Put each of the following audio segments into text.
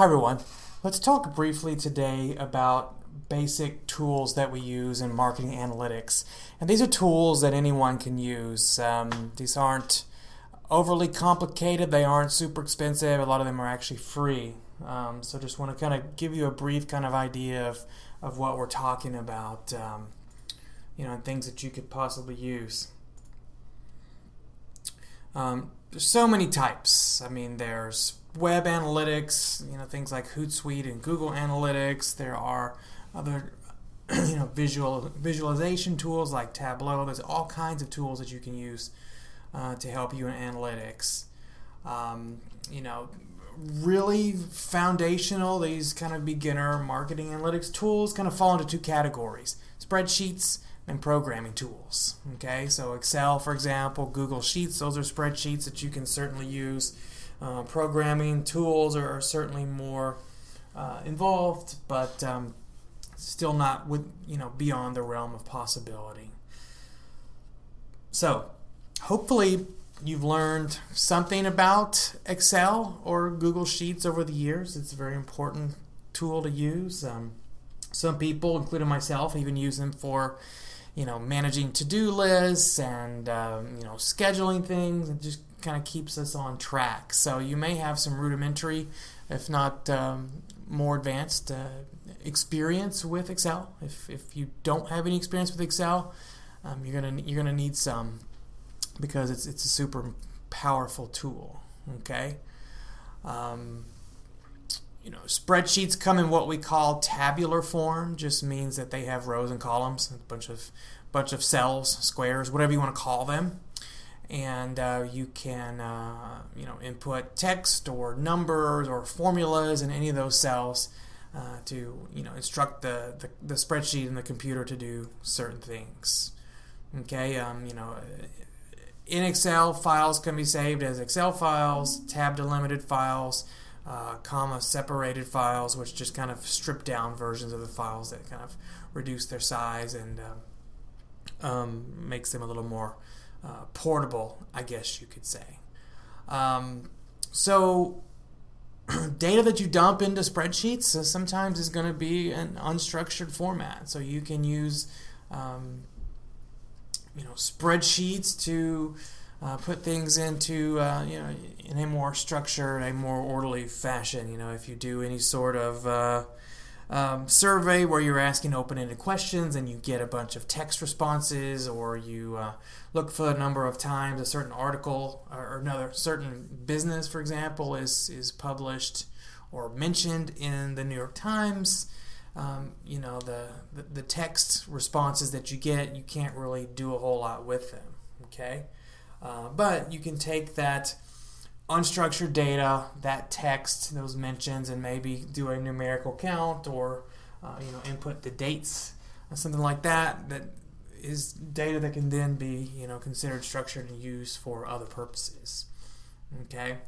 Hi, everyone. Let's talk briefly today about basic tools that we use in marketing analytics. And these are tools that anyone can use. Um, these aren't overly complicated, they aren't super expensive. A lot of them are actually free. Um, so, just want to kind of give you a brief kind of idea of, of what we're talking about, um, you know, and things that you could possibly use. Um, there's so many types. I mean, there's web analytics, you know, things like Hootsuite and Google Analytics. There are other, you know, visual visualization tools like Tableau. There's all kinds of tools that you can use uh, to help you in analytics. Um, you know, really foundational. These kind of beginner marketing analytics tools kind of fall into two categories: spreadsheets and programming tools. Okay, so Excel, for example, Google Sheets, those are spreadsheets that you can certainly use. Uh, programming tools are, are certainly more uh, involved, but um, still not with you know beyond the realm of possibility. So, hopefully, you've learned something about Excel or Google Sheets over the years. It's a very important tool to use. Um, some people, including myself, even use them for you know, managing to-do lists and um, you know, scheduling things. It just kind of keeps us on track. So you may have some rudimentary, if not um, more advanced, uh, experience with Excel. If, if you don't have any experience with Excel, um, you're gonna you're gonna need some because it's it's a super powerful tool. Okay. Um, you know, spreadsheets come in what we call tabular form. Just means that they have rows and columns, a bunch of bunch of cells, squares, whatever you want to call them. And uh, you can, uh, you know, input text or numbers or formulas in any of those cells uh, to, you know, instruct the, the, the, spreadsheet and the computer to do certain things. Okay, um, you know, in Excel, files can be saved as Excel files, tab delimited files uh, comma separated files, which just kind of strip down versions of the files that kind of reduce their size and um, um, makes them a little more uh, portable, I guess you could say. Um, so, data that you dump into spreadsheets uh, sometimes is going to be an unstructured format. So you can use, um, you know, spreadsheets to uh, put things into uh, you know in a more structured, a more orderly fashion. You know, if you do any sort of uh, um, survey where you're asking open-ended questions and you get a bunch of text responses, or you uh, look for a number of times a certain article or another certain business, for example, is is published or mentioned in the New York Times. Um, you know the, the the text responses that you get, you can't really do a whole lot with them. Okay. Uh, but you can take that unstructured data, that text, those mentions, and maybe do a numerical count or uh, you know input the dates, something like that. That is data that can then be you know considered structured and used for other purposes. Okay.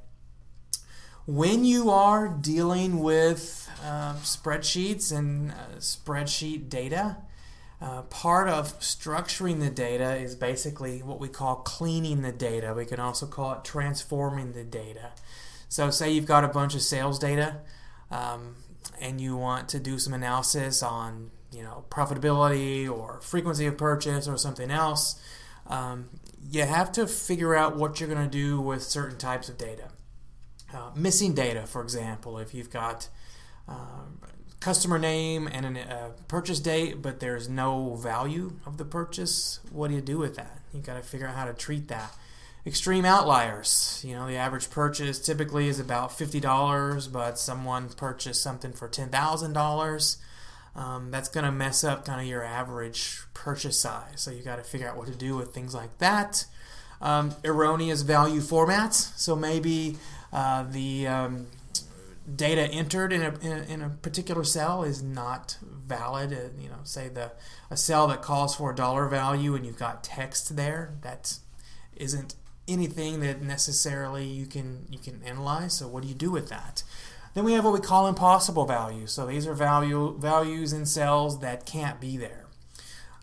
When you are dealing with uh, spreadsheets and uh, spreadsheet data, uh, part of structuring the data is basically what we call cleaning the data. We can also call it transforming the data. So, say you've got a bunch of sales data um, and you want to do some analysis on you know profitability or frequency of purchase or something else. Um, you have to figure out what you're going to do with certain types of data. Uh, missing data, for example, if you've got uh, customer name and a uh, purchase date, but there's no value of the purchase, what do you do with that? You got to figure out how to treat that. Extreme outliers. You know, the average purchase typically is about $50, but someone purchased something for $10,000. Um, that's going to mess up kind of your average purchase size. So you got to figure out what to do with things like that. Um, erroneous value formats. So maybe uh, the um, data entered in a, in a, in a particular cell is not valid. Uh, you know, say the a cell that calls for a dollar value and you've got text there that isn't anything that necessarily you can you can analyze. So what do you do with that? Then we have what we call impossible values. So these are value values in cells that can't be there.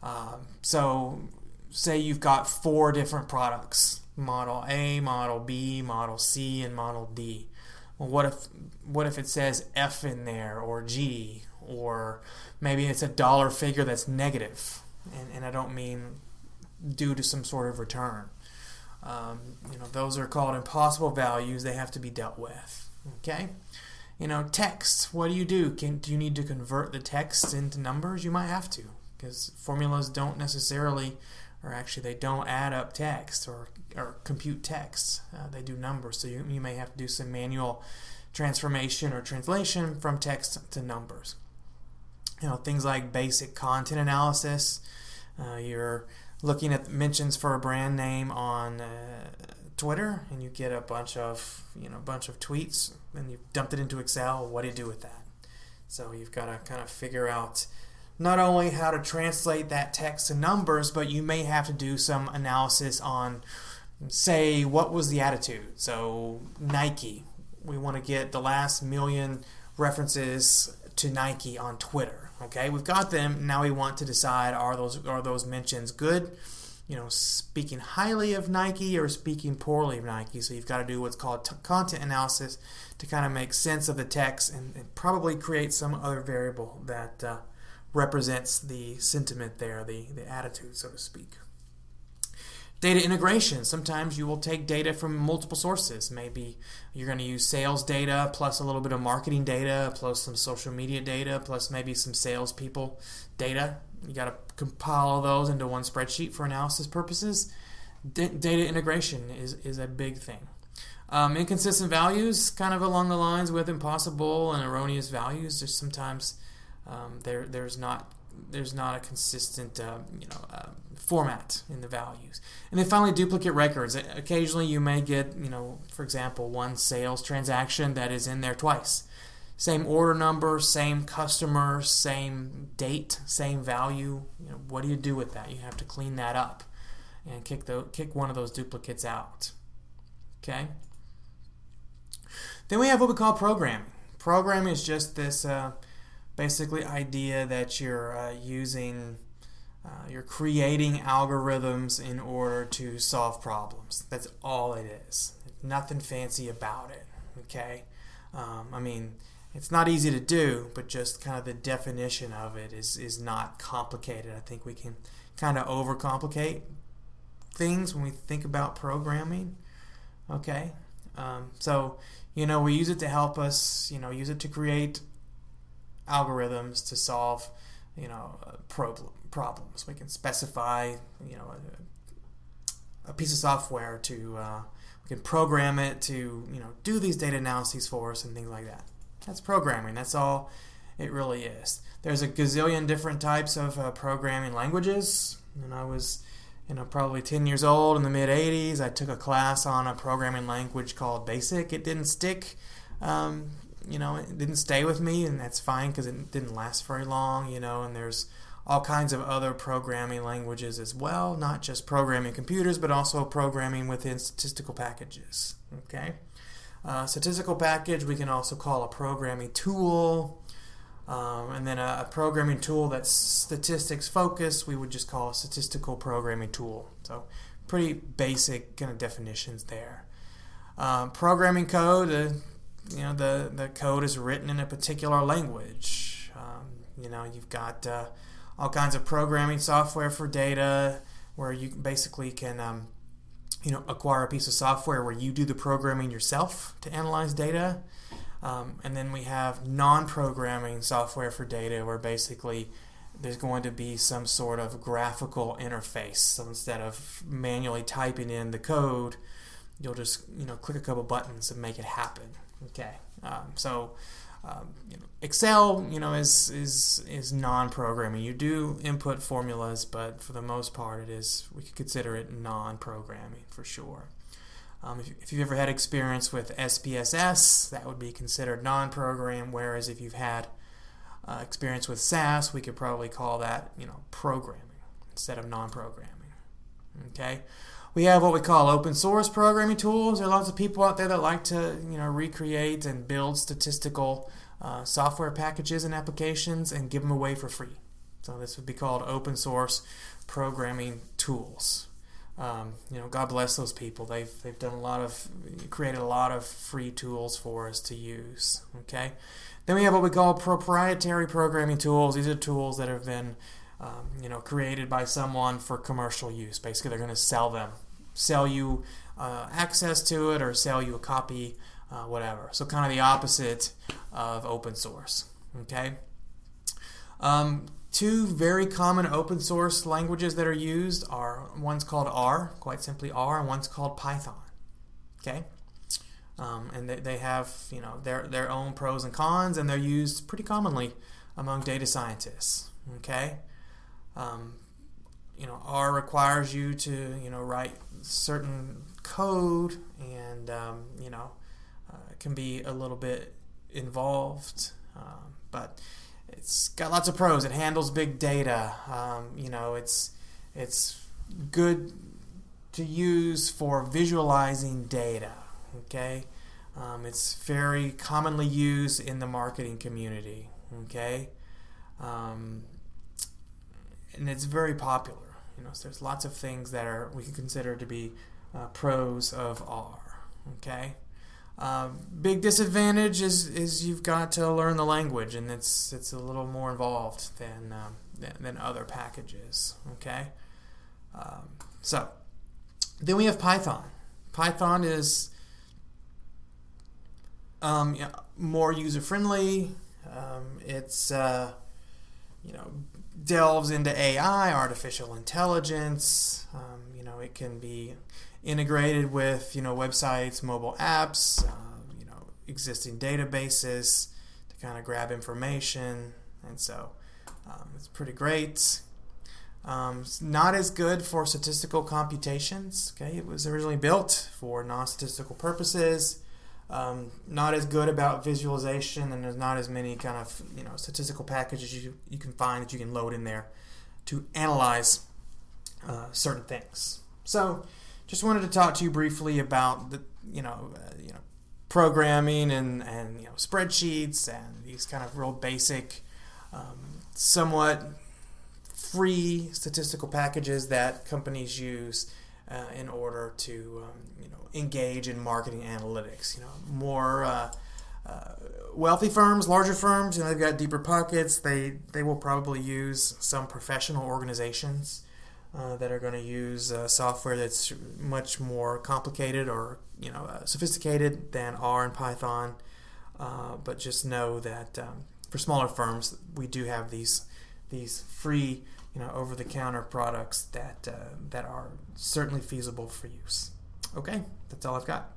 Um, so say you've got four different products: Model A, Model B, Model C, and Model D well, what if what if it says F in there or G or maybe it's a dollar figure that's negative, and, and I don't mean due to some sort of return. Um, you know, those are called impossible values. They have to be dealt with. Okay. You know, text. What do you do? Can do you need to convert the text into numbers? You might have to because formulas don't necessarily, or actually they don't add up text or or compute text. Uh, they do numbers. So you you may have to do some manual transformation or translation from text to numbers. You know, things like basic content analysis. Uh, you're looking at mentions for a brand name on uh, Twitter, and you get a bunch of you know a bunch of tweets, and you've dumped it into Excel. What do you do with that? So you've got to kind of figure out not only how to translate that text to numbers, but you may have to do some analysis on, say, what was the attitude. So Nike, we want to get the last million references to Nike on Twitter Okay, we've got them. Now we want to decide are those are those mentions good? You know, speaking highly of Nike or speaking poorly of Nike. So you've got to do what's called t- content analysis to kind of make sense of the text and, and probably create some other variable that uh, represents the sentiment there, the the attitude, so to speak. Data integration. Sometimes you will take data from multiple sources. Maybe you're going to use sales data plus a little bit of marketing data plus some social media data plus maybe some salespeople data. You got to compile those into one spreadsheet for analysis purposes. D- data integration is, is a big thing. Um, inconsistent values, kind of along the lines with impossible and erroneous values. There's sometimes um, there there's not there's not a consistent uh, you know uh, format in the values. And then finally, duplicate records. Occasionally, you may get you know, for example, one sales transaction that is in there twice. Same order number, same customer, same date, same value. You know, what do you do with that? You have to clean that up and kick the kick one of those duplicates out. Okay. Then we have what we call programming. Programming is just this. Uh, basically idea that you're uh, using uh, you're creating algorithms in order to solve problems. That's all it is. Nothing fancy about it okay? Um, i mean it's not easy to do but just kind of the definition of it is is not complicated. I think we can kind of overcomplicate things when we think about programming okay? Um, so you know we use it to help us you know use it to create algorithms to solve, you know, uh, problem, problems. We can specify, you know, a, a piece of software to, uh, we can program it to, you know, do these data analyses for us and things like that. That's programming. That's all it really is. There's a gazillion different types of uh, programming languages, and I was, you know, probably 10 years old in the mid 80s. I took a class on a programming language called BASIC. It didn't stick. Um, you know, it didn't stay with me, and that's fine because it didn't last very long, you know, and there's all kinds of other programming languages as well, not just programming computers, but also programming within statistical packages. Okay? Uh, statistical package we can also call a programming tool. Um, and then a, a, programming tool that's statistics focused, we would just call a statistical programming tool. So, pretty basic kind of definitions there. Um, programming code, uh, you know the the code is written in a particular language. Um, you know you've got uh, all kinds of programming software for data where you basically can um, you know acquire a piece of software where you do the programming yourself to analyze data. Um, and then we have non-programming software for data where basically there's going to be some sort of graphical interface. So instead of manually typing in the code, you'll just you know click a couple buttons and make it happen. Okay, um, so um, you know, Excel, you know, is is is non-programming. You do input formulas, but for the most part, it is we could consider it non-programming for sure. Um, if, if, you've ever had experience with SPSS, that would be considered non-program. Whereas if you've had uh, experience with SAS, we could probably call that you know programming instead of non-programming. Okay. We have what we call open source programming tools. There are lots of people out there that like to, you know, recreate and build statistical uh, software packages and applications and give them away for free. So this would be called open source programming tools. um, you know, God bless those people. They've they've done a lot of created a lot of free tools for us to use. Okay, then we have what we call proprietary programming tools. These are tools that have been um, you know created by someone for commercial use. Basically, they're going to sell them, sell you uh, access to it, or sell you a copy, uh, whatever. So kind of the opposite of open source. Okay. Um, Two very common open source languages that are used are one's called R, quite simply R, and one's called Python. Okay, um, and they, they have you know their their own pros and cons, and they're used pretty commonly among data scientists. Okay, um, you know R requires you to you know write certain code, and um, you know uh, can be a little bit involved, um, but it's got lots of pros. It handles big data. Um, you know, it's it's good to use for visualizing data. Okay, um, it's very commonly used in the marketing community. Okay, um, and it's very popular. You know, so there's lots of things that are we can consider to be uh, pros of R. Okay. Um, big disadvantage is, is you've got to learn the language, and it's it's a little more involved than um, than, than, other packages. Okay, um, so then we have Python. Python is um, yeah, more user friendly. Um, it's uh, you know delves into AI, artificial intelligence. Um, you know it can be integrated with you know websites, mobile apps, uh, you know existing databases to kind of grab information, and so um, it's pretty great. Um, it's not as good for statistical computations. Okay, it was originally built for non-statistical purposes. Um, not as good about visualization, and there's not as many kind of you know statistical packages you you can find that you can load in there to analyze uh, certain things. So just wanted to talk to you briefly about the you know uh, you know programming and and you know spreadsheets and these kind of real basic, um, somewhat free statistical packages that companies use uh, in order to um, you know engage in marketing analytics. You know more. Uh, uh, wealthy firms, larger firms, you know, they've got deeper pockets. They they will probably use some professional organizations uh, that are going to use uh, software that's much more complicated or you know uh, sophisticated than R and Python. But just know that um, for smaller firms, we do have these these free you know over the counter products that uh, that are certainly feasible for use. Okay, that's all I've got.